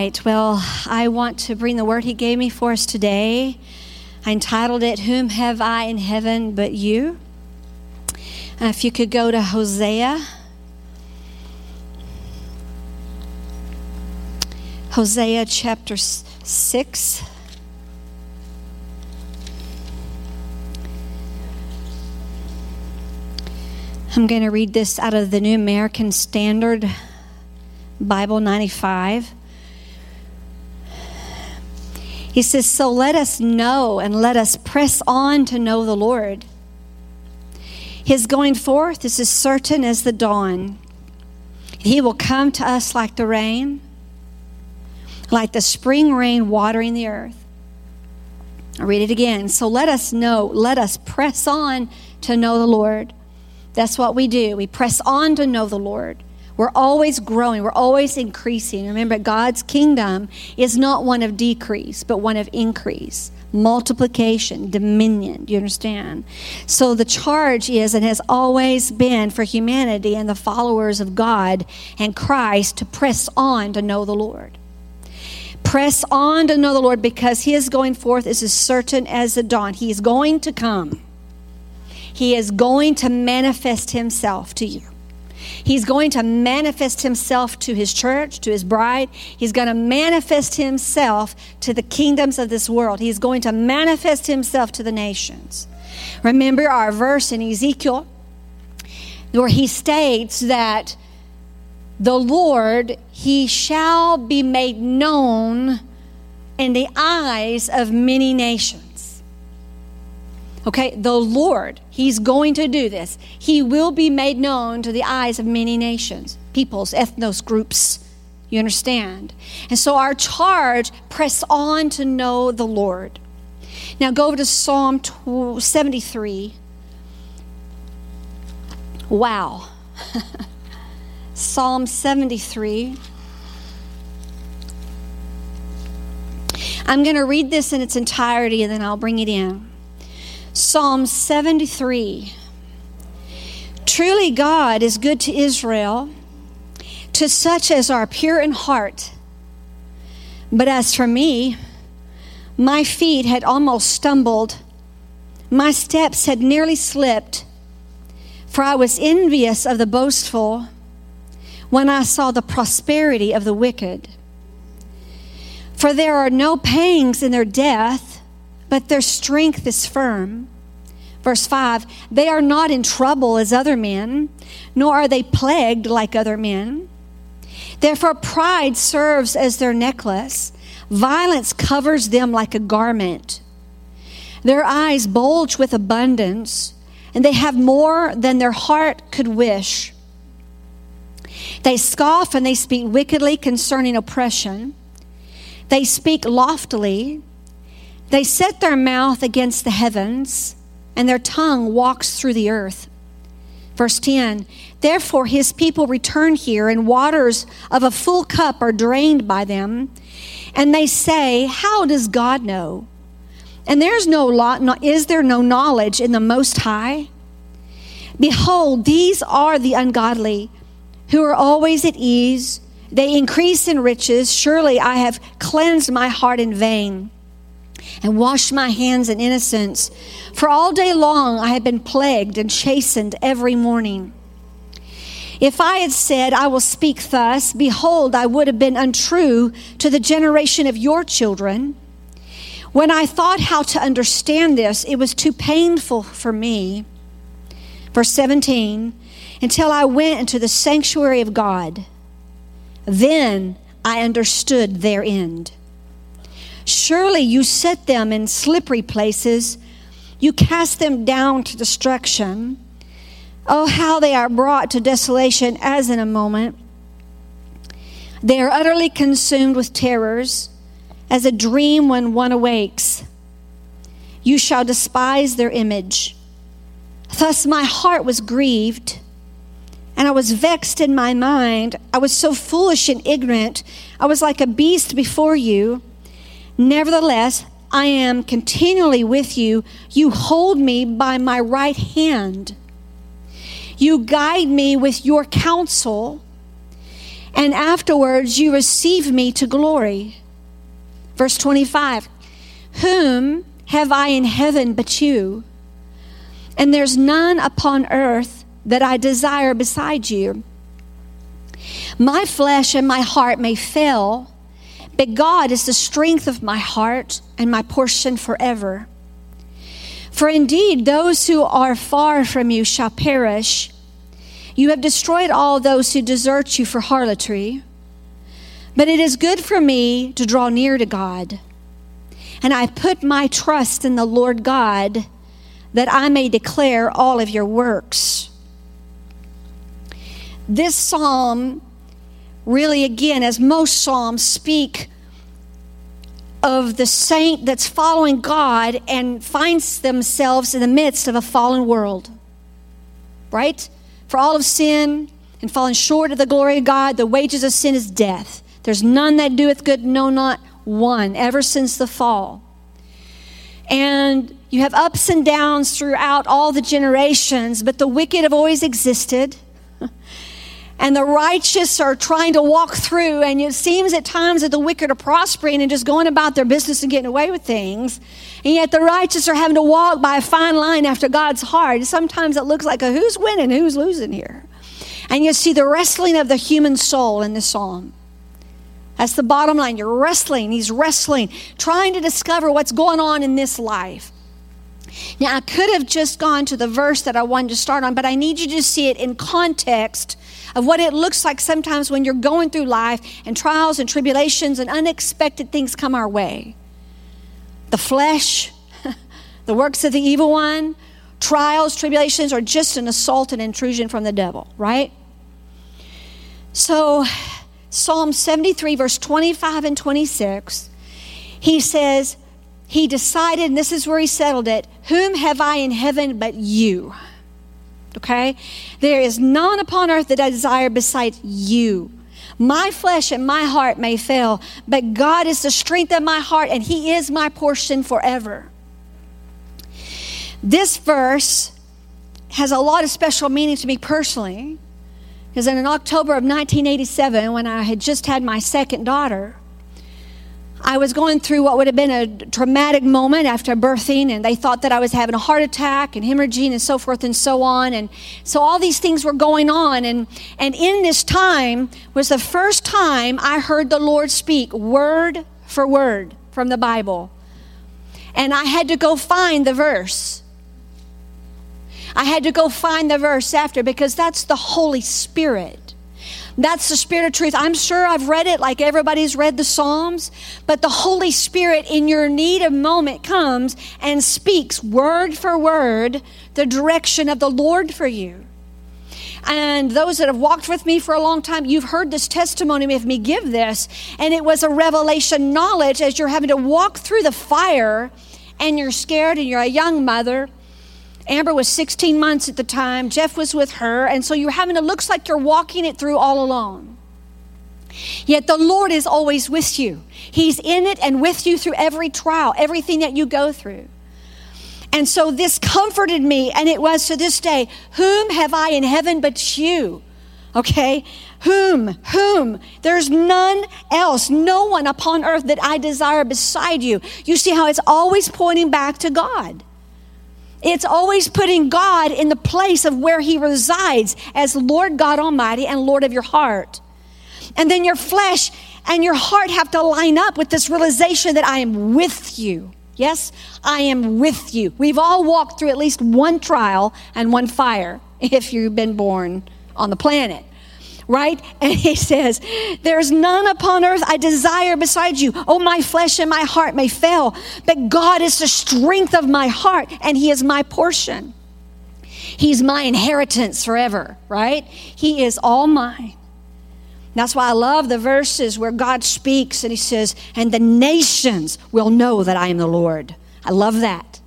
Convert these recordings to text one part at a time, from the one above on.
right. Well, I want to bring the word he gave me for us today. I entitled it, Whom Have I in Heaven But You? Uh, if you could go to Hosea. Hosea chapter 6. I'm going to read this out of the New American Standard Bible 95. He says, So let us know and let us press on to know the Lord. His going forth is as certain as the dawn. He will come to us like the rain, like the spring rain watering the earth. I'll read it again. So let us know, let us press on to know the Lord. That's what we do. We press on to know the Lord. We're always growing, we're always increasing. Remember, God's kingdom is not one of decrease, but one of increase, multiplication, dominion. Do you understand? So the charge is and has always been for humanity and the followers of God and Christ to press on to know the Lord. Press on to know the Lord because His going forth is as certain as the dawn. He is going to come. He is going to manifest himself to you. He's going to manifest himself to his church, to his bride. He's going to manifest himself to the kingdoms of this world. He's going to manifest himself to the nations. Remember our verse in Ezekiel where he states that the Lord, he shall be made known in the eyes of many nations. Okay, the Lord, He's going to do this. He will be made known to the eyes of many nations, peoples, ethnos groups. You understand? And so our charge, press on to know the Lord. Now go over to Psalm 73. Wow. Psalm 73. I'm going to read this in its entirety and then I'll bring it in. Psalm 73. Truly, God is good to Israel, to such as are pure in heart. But as for me, my feet had almost stumbled, my steps had nearly slipped, for I was envious of the boastful when I saw the prosperity of the wicked. For there are no pangs in their death but their strength is firm. Verse 5 They are not in trouble as other men, nor are they plagued like other men. Therefore, pride serves as their necklace, violence covers them like a garment. Their eyes bulge with abundance, and they have more than their heart could wish. They scoff and they speak wickedly concerning oppression. They speak loftily they set their mouth against the heavens, and their tongue walks through the earth. Verse 10 Therefore his people return here, and waters of a full cup are drained by them. And they say, How does God know? And there's no lot, no, is there no knowledge in the Most High? Behold, these are the ungodly who are always at ease. They increase in riches. Surely I have cleansed my heart in vain and washed my hands in innocence. For all day long I had been plagued and chastened every morning. If I had said, I will speak thus, behold, I would have been untrue to the generation of your children. When I thought how to understand this, it was too painful for me. Verse 17, until I went into the sanctuary of God. Then I understood their end. Surely you set them in slippery places, you cast them down to destruction. Oh, how they are brought to desolation as in a moment. They are utterly consumed with terrors, as a dream when one awakes. You shall despise their image. Thus my heart was grieved, and I was vexed in my mind. I was so foolish and ignorant. I was like a beast before you. Nevertheless, I am continually with you. You hold me by my right hand. You guide me with your counsel. and afterwards you receive me to glory. Verse 25 Whom have I in heaven but you? And there's none upon earth that I desire beside you. My flesh and my heart may fail, but God is the strength of my heart and my portion forever. For indeed, those who are far from you shall perish. You have destroyed all those who desert you for harlotry. But it is good for me to draw near to God. And I put my trust in the Lord God that I may declare all of your works. This psalm really, again, as most psalms speak of the saint that's following God and finds themselves in the midst of a fallen world. Right? For all of sin and fallen short of the glory of God, the wages of sin is death. There's none that doeth good, no, not one, ever since the fall. And you have ups and downs throughout all the generations, but the wicked have always existed. And the righteous are trying to walk through, and it seems at times that the wicked are prospering and just going about their business and getting away with things. And yet the righteous are having to walk by a fine line after God's heart. Sometimes it looks like a who's winning, who's losing here. And you see the wrestling of the human soul in the psalm. That's the bottom line. You're wrestling. He's wrestling, trying to discover what's going on in this life. Now, I could have just gone to the verse that I wanted to start on, but I need you to see it in context of what it looks like sometimes when you're going through life and trials and tribulations and unexpected things come our way. The flesh, the works of the evil one, trials, tribulations are just an assault and intrusion from the devil, right? So, Psalm 73, verse 25 and 26, he says, He decided, and this is where he settled it, Whom have I in heaven but you? Okay? There is none upon earth that I desire besides you. My flesh and my heart may fail, but God is the strength of my heart, and He is my portion forever. This verse has a lot of special meaning to me personally because in October of 1987, when I had just had my second daughter, I was going through what would have been a traumatic moment after birthing, and they thought that I was having a heart attack and hemorrhaging and so forth and so on. And so all these things were going on. And, and in this time was the first time I heard the Lord speak word for word from the Bible. And I had to go find the verse. I had to go find the verse after because that's the Holy Spirit. That's the Spirit of truth. I'm sure I've read it like everybody's read the Psalms, but the Holy Spirit in your need of moment comes and speaks word for word the direction of the Lord for you. And those that have walked with me for a long time, you've heard this testimony of me give this, and it was a revelation knowledge as you're having to walk through the fire and you're scared and you're a young mother Amber was 16 months at the time. Jeff was with her. And so you're having, it looks like you're walking it through all alone. Yet the Lord is always with you. He's in it and with you through every trial, everything that you go through. And so this comforted me, and it was to this day, Whom have I in heaven but you? Okay? Whom? Whom? There's none else, no one upon earth that I desire beside you. You see how it's always pointing back to God. It's always putting God in the place of where He resides as Lord God Almighty and Lord of your heart. And then your flesh and your heart have to line up with this realization that I am with you. Yes, I am with you. We've all walked through at least one trial and one fire if you've been born on the planet right? And he says, There's none upon earth I desire besides you. Oh, my flesh and my heart may fail, but God is the strength of my heart, and He is my portion. He's my inheritance forever, right? He is all mine. That's why I love the verses where God speaks and He says, And the nations will know that I am the Lord. I love that.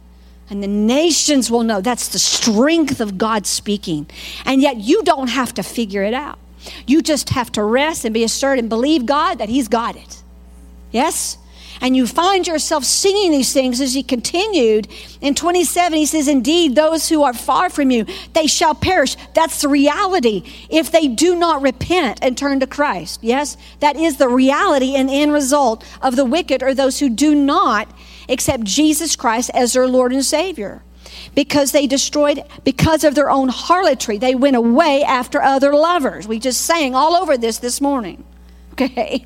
And the nations will know. That's the strength of God speaking. And yet you don't have to figure it out. You just have to rest and be assured and believe God that He's got it. Yes? And you find yourself singing these things as he continued. In 27, he says, Indeed, those who are far from you, they shall perish. That's the reality if they do not repent and turn to Christ. Yes, that is the reality and end result of the wicked or those who do not accept Jesus Christ as their Lord and Savior because they destroyed because of their own harlotry they went away after other lovers. We just sang all over this this morning okay?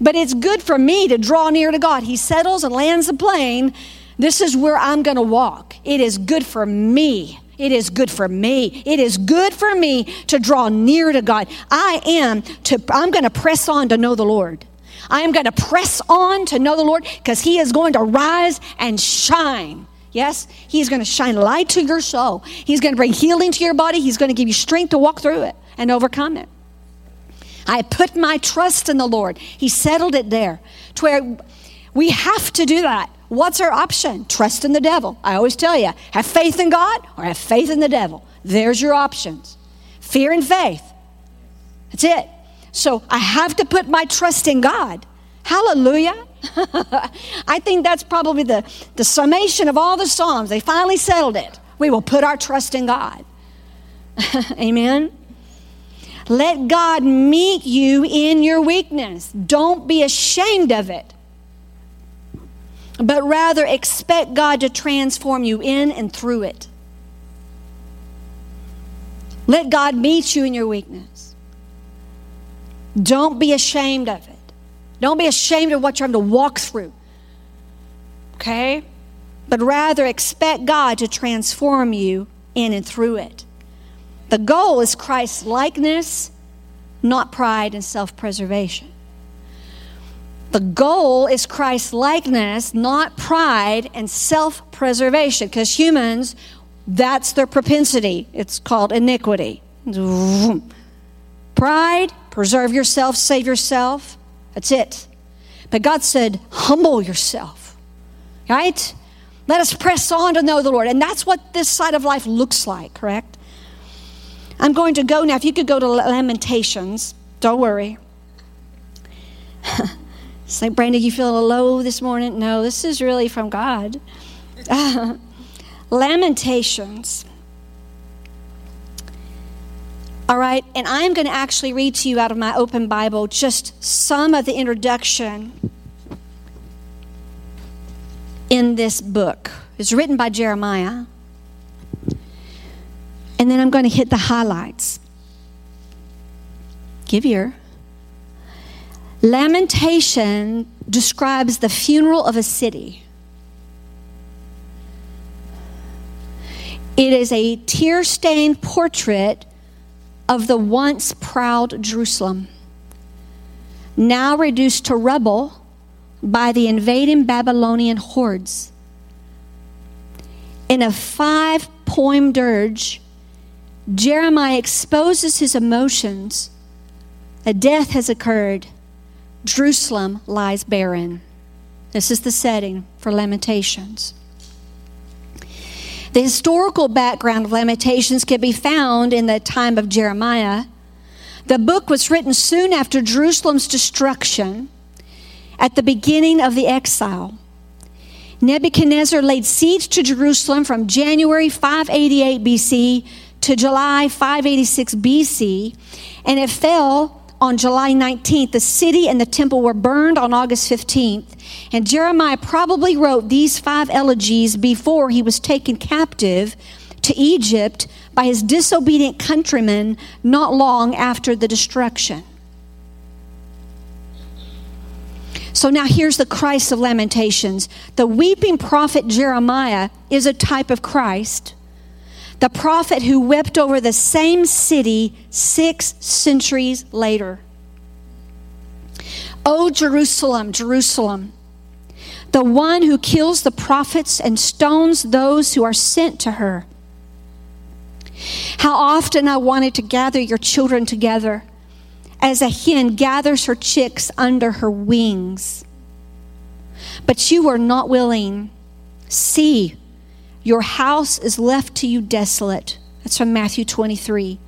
But it's good for me to draw near to god. He settles and lands the plane. This is where i'm going to walk. It is good for me. It is good for me. It is good for me to draw near to God. I am to I'm going to press on to know the Lord. I am going to press on to know the Lord because he is going to rise and shine Yes, He's going to shine light to your soul. He's going to bring healing to your body. He's going to give you strength to walk through it and overcome it. I put my trust in the Lord. He settled it there to where we have to do that. What's our option? Trust in the devil. I always tell you have faith in God or have faith in the devil. There's your options fear and faith. That's it. So I have to put my trust in God. Hallelujah. I think that's probably the, the summation of all the Psalms. They finally settled it. We will put our trust in God. Amen. Let God meet you in your weakness. Don't be ashamed of it, but rather expect God to transform you in and through it. Let God meet you in your weakness. Don't be ashamed of it. Don't be ashamed of what you're having to walk through. Okay? But rather expect God to transform you in and through it. The goal is Christ's likeness, not pride and self preservation. The goal is Christ's likeness, not pride and self preservation, because humans, that's their propensity. It's called iniquity. Pride, preserve yourself, save yourself. That's it. But God said, humble yourself, right? Let us press on to know the Lord. And that's what this side of life looks like, correct? I'm going to go now. If you could go to Lamentations, don't worry. Say, Brandy, you feel low this morning? No, this is really from God. Lamentations. All right, and I'm going to actually read to you out of my open Bible just some of the introduction in this book. It's written by Jeremiah. And then I'm going to hit the highlights. Give ear. Lamentation describes the funeral of a city. It is a tear stained portrait of the once proud Jerusalem, now reduced to rubble by the invading Babylonian hordes. In a five poem dirge, Jeremiah exposes his emotions. A death has occurred. Jerusalem lies barren. This is the setting for Lamentations. The historical background of Lamentations can be found in the time of Jeremiah. The book was written soon after Jerusalem's destruction at the beginning of the exile. Nebuchadnezzar laid siege to Jerusalem from January 588 BC to July 586 BC, and it fell on July 19th. The city and the temple were burned on August 15th. And Jeremiah probably wrote these five elegies before he was taken captive to Egypt by his disobedient countrymen not long after the destruction. So now here's the Christ of Lamentations. The weeping prophet Jeremiah is a type of Christ the prophet who wept over the same city six centuries later. O Jerusalem, Jerusalem, the one who kills the prophets and stones those who are sent to her. How often I wanted to gather your children together as a hen gathers her chicks under her wings. But you were not willing. See, your house is left to you desolate. That's from Matthew 23.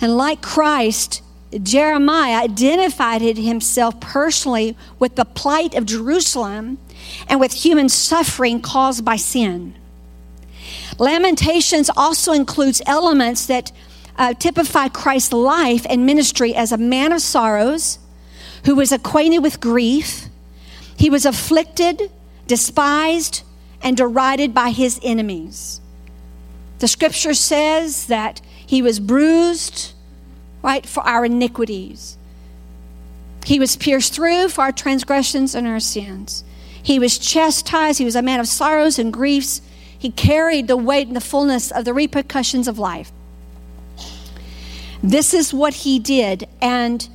And like Christ, Jeremiah identified himself personally with the plight of Jerusalem and with human suffering caused by sin. Lamentations also includes elements that uh, typify Christ's life and ministry as a man of sorrows who was acquainted with grief. He was afflicted, despised, and derided by his enemies. The scripture says that he was bruised, right, for our iniquities. He was pierced through for our transgressions and our sins. He was chastised. He was a man of sorrows and griefs. He carried the weight and the fullness of the repercussions of life. This is what he did, and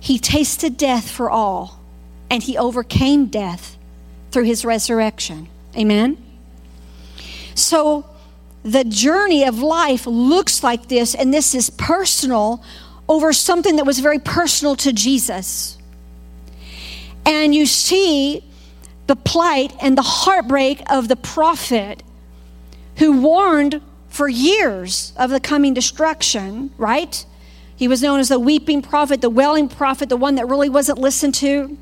he tasted death for all, and he overcame death through his resurrection. Amen? So, the journey of life looks like this, and this is personal over something that was very personal to Jesus. And you see the plight and the heartbreak of the prophet who warned for years of the coming destruction, right? He was known as the weeping prophet, the wailing prophet, the one that really wasn't listened to.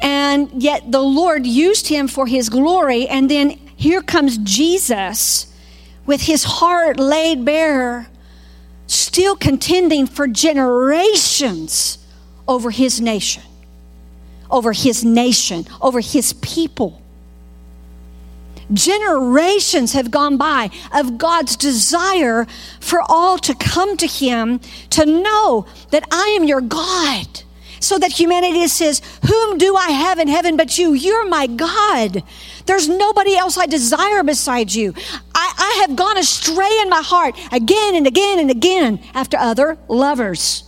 And yet the Lord used him for his glory. And then here comes Jesus with his heart laid bare, still contending for generations over his nation over his nation, over his people. Generations have gone by of God's desire for all to come to him to know that I am your God. So that humanity says, Whom do I have in heaven but you? You're my God. There's nobody else I desire besides you. I, I have gone astray in my heart again and again and again after other lovers.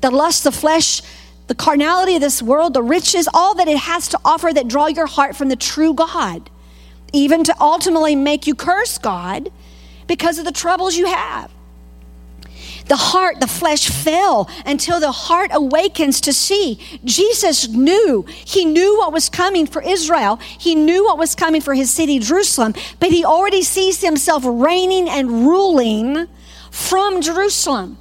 The lust of flesh the carnality of this world, the riches, all that it has to offer that draw your heart from the true God, even to ultimately make you curse God because of the troubles you have. The heart, the flesh fell until the heart awakens to see. Jesus knew. He knew what was coming for Israel. He knew what was coming for his city, Jerusalem, but he already sees himself reigning and ruling from Jerusalem.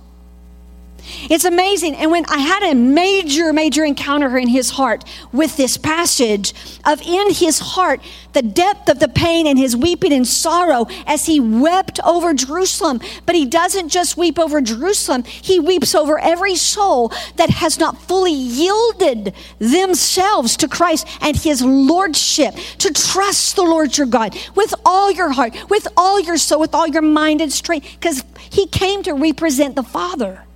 It's amazing. And when I had a major, major encounter in his heart with this passage of in his heart, the depth of the pain and his weeping and sorrow as he wept over Jerusalem. But he doesn't just weep over Jerusalem, he weeps over every soul that has not fully yielded themselves to Christ and his lordship, to trust the Lord your God with all your heart, with all your soul, with all your mind and strength, because he came to represent the Father.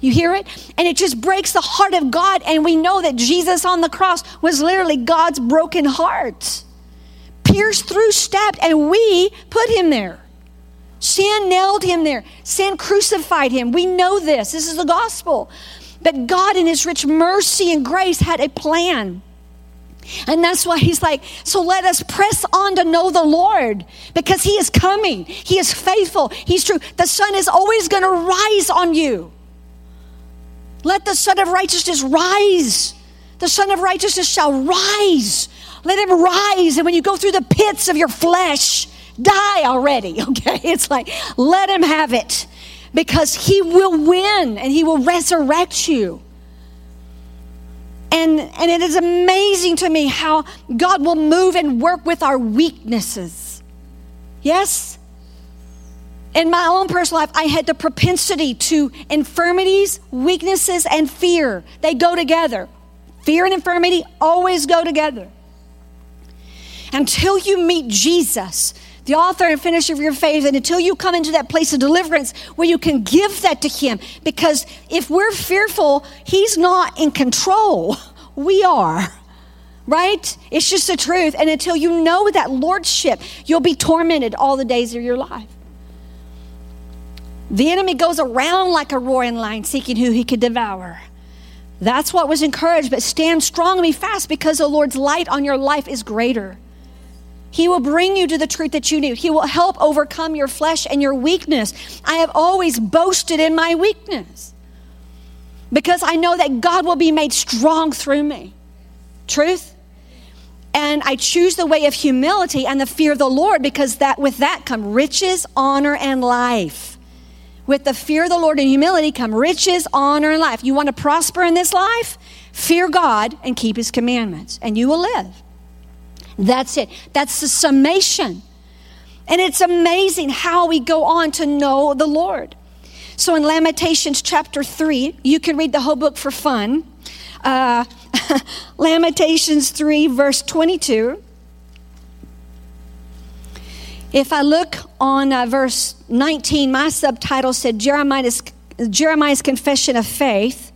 You hear it? And it just breaks the heart of God. And we know that Jesus on the cross was literally God's broken heart, pierced through, stabbed, and we put him there. Sin nailed him there, sin crucified him. We know this. This is the gospel. But God, in his rich mercy and grace, had a plan. And that's why he's like, so let us press on to know the Lord because he is coming. He is faithful. He's true. The sun is always going to rise on you. Let the Son of Righteousness rise. The Son of Righteousness shall rise. Let him rise. And when you go through the pits of your flesh, die already. Okay? It's like, let him have it because he will win and he will resurrect you. And, and it is amazing to me how God will move and work with our weaknesses. Yes? In my own personal life, I had the propensity to infirmities, weaknesses, and fear. They go together. Fear and infirmity always go together. Until you meet Jesus, the author and finisher of your faith, and until you come into that place of deliverance where you can give that to Him. Because if we're fearful, He's not in control. We are right? It's just the truth. And until you know that lordship, you'll be tormented all the days of your life. The enemy goes around like a roaring lion seeking who he could devour. That's what was encouraged, but stand strong and be fast because the Lord's light on your life is greater. He will bring you to the truth that you need. He will help overcome your flesh and your weakness. I have always boasted in my weakness because I know that God will be made strong through me. Truth? And I choose the way of humility and the fear of the Lord because that with that come riches, honor, and life With the fear of the Lord and humility come riches, honor, and life. You want to prosper in this life? Fear God and keep his commandments, and you will live. That's it. That's the summation. And it's amazing how we go on to know the Lord. So in Lamentations chapter 3, you can read the whole book for fun. Uh, Lamentations 3, verse 22. If I look on uh, verse 19, my subtitle said Jeremiah's, Jeremiah's Confession of Faith.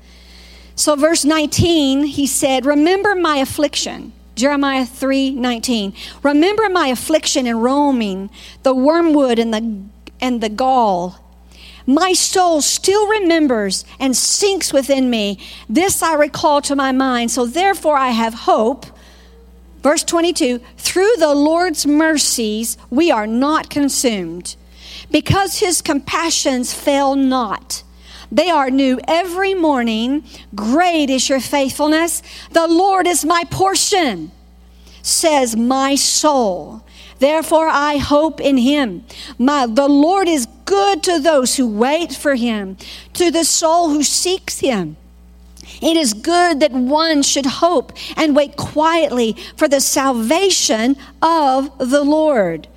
So, verse 19, he said, Remember my affliction. Jeremiah 3 19. Remember my affliction and roaming, the wormwood and the, and the gall. My soul still remembers and sinks within me. This I recall to my mind. So, therefore, I have hope. Verse 22 Through the Lord's mercies, we are not consumed, because his compassions fail not. They are new every morning. Great is your faithfulness. The Lord is my portion, says my soul. Therefore, I hope in him. My, the Lord is good to those who wait for him, to the soul who seeks him. It is good that one should hope and wait quietly for the salvation of the Lord.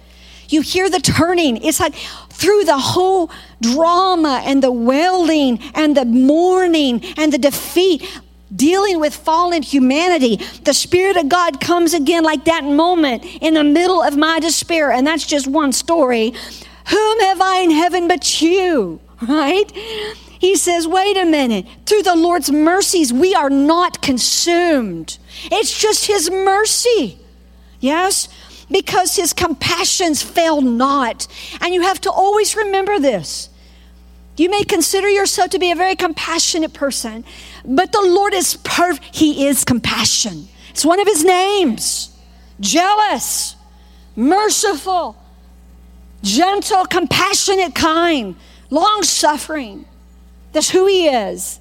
You hear the turning. It's like through the whole drama and the wailing and the mourning and the defeat, dealing with fallen humanity, the Spirit of God comes again like that moment in the middle of my despair. And that's just one story. Whom have I in heaven but you? Right? He says, wait a minute. Through the Lord's mercies, we are not consumed. It's just His mercy. Yes? Because His compassions fail not. And you have to always remember this. You may consider yourself to be a very compassionate person, but the Lord is perfect. He is compassion. It's one of His names. Jealous, merciful, gentle, compassionate, kind, long suffering. That's who He is.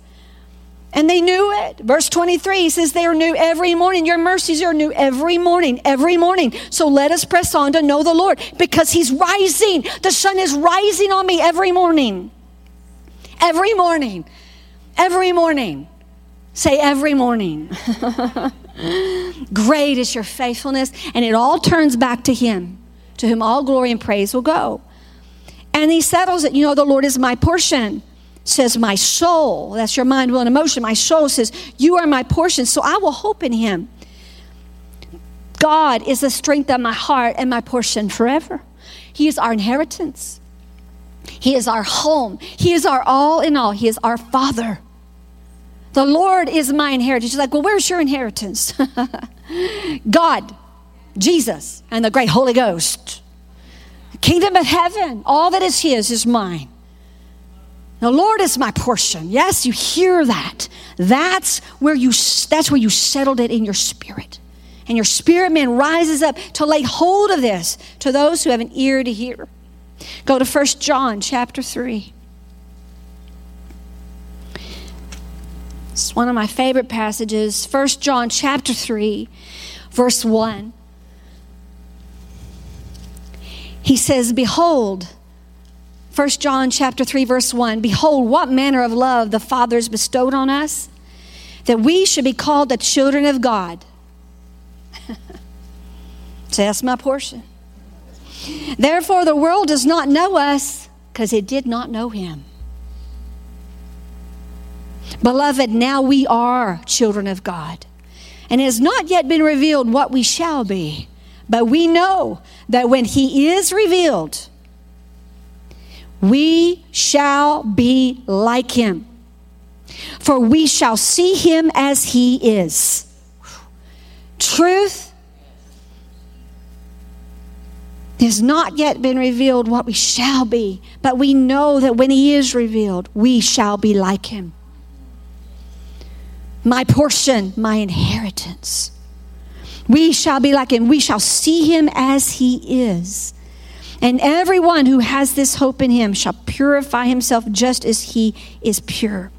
And they knew it. Verse 23 he says, They are new every morning. Your mercies are new every morning, every morning. So let us press on to know the Lord because He's rising. The sun is rising on me every morning. Every morning. Every morning. Say every morning. Great is your faithfulness. And it all turns back to Him, to whom all glory and praise will go. And He settles it. You know, the Lord is my portion says, My soul, that's your mind, will, and emotion. My soul says, You are my portion, so I will hope in him. God is the strength of my heart and my portion forever. He is our inheritance. He is our home. He is our all in all. He is our Father. The Lord is my inheritance. She's like, Well, where's your inheritance? God, Jesus, and the great Holy Ghost. kingdom of heaven, all that is His is mine. The Lord is my portion. Yes, you hear that. That's where you that's where you settled it in your spirit. And your spirit man rises up to lay hold of this to those who have an ear to hear. Go to 1 John chapter 3. It's one of my favorite passages. 1 John chapter 3, verse 1. He says, Behold, 1 John chapter 3 verse 1 Behold what manner of love the Father has bestowed on us that we should be called the children of God. so that's my portion. Therefore the world does not know us because it did not know him. Beloved, now we are children of God. And it has not yet been revealed what we shall be. But we know that when he is revealed, we shall be like him, for we shall see him as he is. Truth has not yet been revealed what we shall be, but we know that when he is revealed, we shall be like him. My portion, my inheritance. We shall be like him. We shall see him as he is. And everyone who has this hope in him shall purify himself just as he is pure.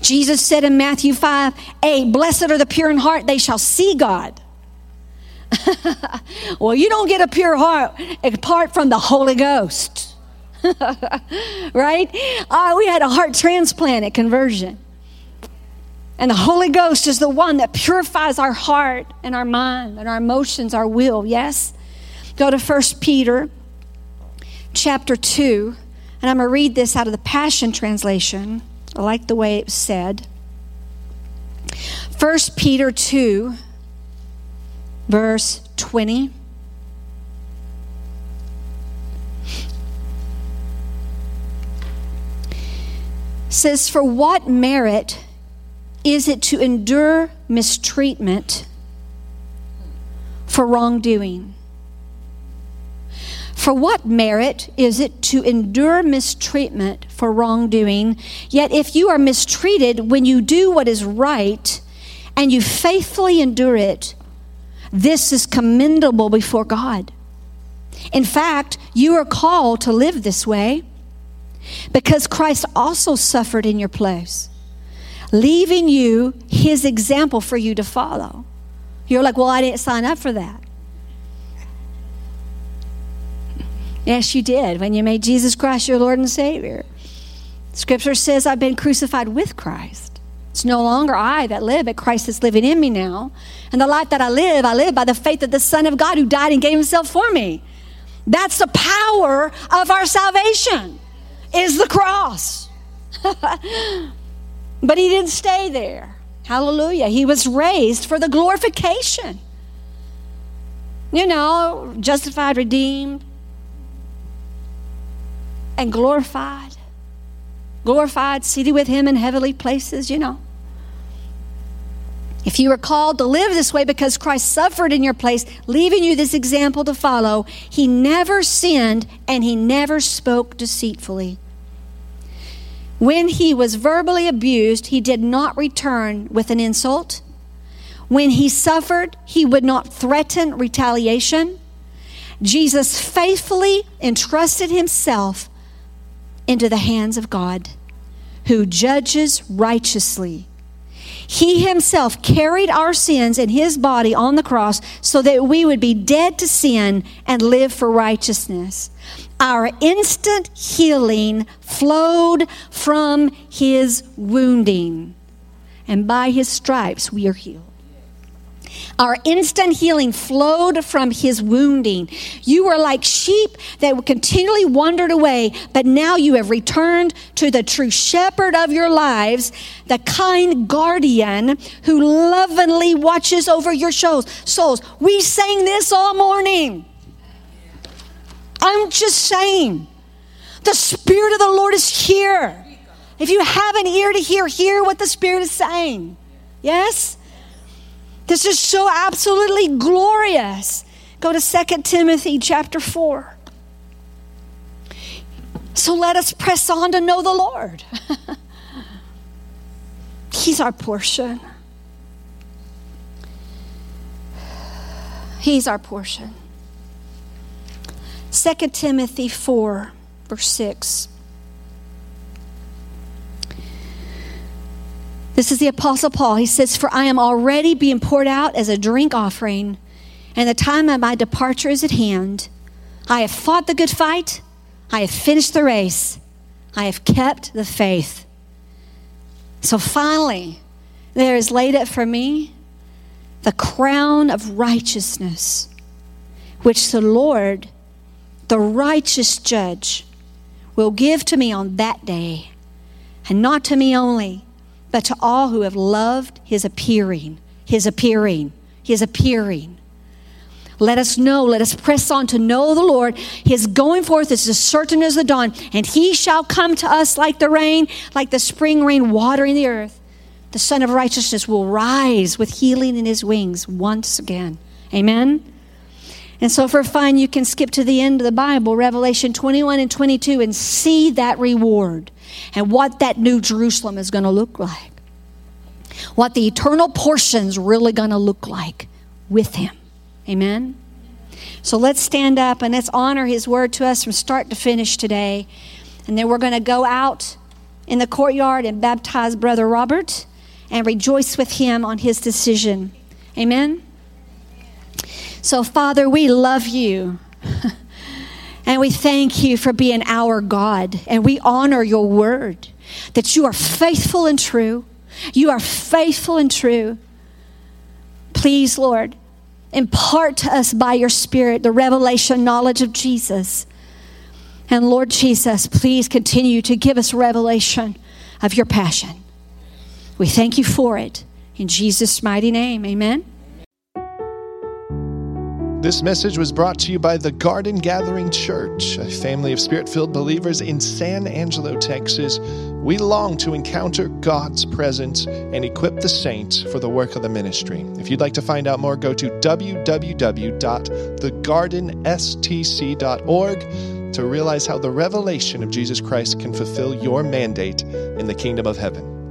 Jesus said in Matthew 5 8, Blessed are the pure in heart, they shall see God. well, you don't get a pure heart apart from the Holy Ghost. right? Uh, we had a heart transplant at conversion. And the Holy Ghost is the one that purifies our heart and our mind and our emotions, our will, yes? Go to 1 Peter chapter 2, and I'm going to read this out of the Passion Translation. I like the way it's said. 1 Peter 2, verse 20. says, For what merit is it to endure mistreatment for wrongdoing? For what merit is it to endure mistreatment for wrongdoing? Yet if you are mistreated when you do what is right and you faithfully endure it, this is commendable before God. In fact, you are called to live this way because Christ also suffered in your place, leaving you his example for you to follow. You're like, well, I didn't sign up for that. Yes, you did when you made Jesus Christ your Lord and Savior. Scripture says, I've been crucified with Christ. It's no longer I that live, but Christ is living in me now. And the life that I live, I live by the faith of the Son of God who died and gave himself for me. That's the power of our salvation, is the cross. but he didn't stay there. Hallelujah. He was raised for the glorification. You know, justified, redeemed, and glorified. Glorified, seated with him in heavenly places, you know. If you are called to live this way because Christ suffered in your place, leaving you this example to follow, he never sinned and he never spoke deceitfully. When he was verbally abused, he did not return with an insult. When he suffered, he would not threaten retaliation. Jesus faithfully entrusted himself into the hands of God, who judges righteously. He himself carried our sins in his body on the cross so that we would be dead to sin and live for righteousness. Our instant healing flowed from his wounding, and by his stripes we are healed. Our instant healing flowed from his wounding. You were like sheep that continually wandered away, but now you have returned to the true shepherd of your lives, the kind guardian who lovingly watches over your souls. We sang this all morning. I'm just saying, the Spirit of the Lord is here. If you have an ear to hear, hear what the Spirit is saying. Yes? This is so absolutely glorious. Go to 2 Timothy chapter 4. So let us press on to know the Lord. He's our portion. He's our portion. 2 Timothy 4, verse 6. This is the Apostle Paul. He says, For I am already being poured out as a drink offering, and the time of my departure is at hand. I have fought the good fight, I have finished the race, I have kept the faith. So finally, there is laid up for me the crown of righteousness, which the Lord, the righteous judge, will give to me on that day, and not to me only but to all who have loved his appearing, his appearing, his appearing. Let us know, let us press on to know the Lord. His going forth is as certain as the dawn, and he shall come to us like the rain, like the spring rain watering the earth. The Son of Righteousness will rise with healing in his wings once again. Amen. And so, for fun, you can skip to the end of the Bible, Revelation 21 and 22, and see that reward and what that new Jerusalem is going to look like. What the eternal portion's really going to look like with him. Amen. So let's stand up and let's honor his word to us from start to finish today. And then we're going to go out in the courtyard and baptize Brother Robert and rejoice with him on his decision. Amen. So, Father, we love you. And we thank you for being our God. And we honor your word that you are faithful and true. You are faithful and true. Please, Lord, impart to us by your Spirit the revelation knowledge of Jesus. And Lord Jesus, please continue to give us revelation of your passion. We thank you for it. In Jesus' mighty name, amen. This message was brought to you by the Garden Gathering Church, a family of spirit filled believers in San Angelo, Texas. We long to encounter God's presence and equip the saints for the work of the ministry. If you'd like to find out more, go to www.thegardenstc.org to realize how the revelation of Jesus Christ can fulfill your mandate in the kingdom of heaven.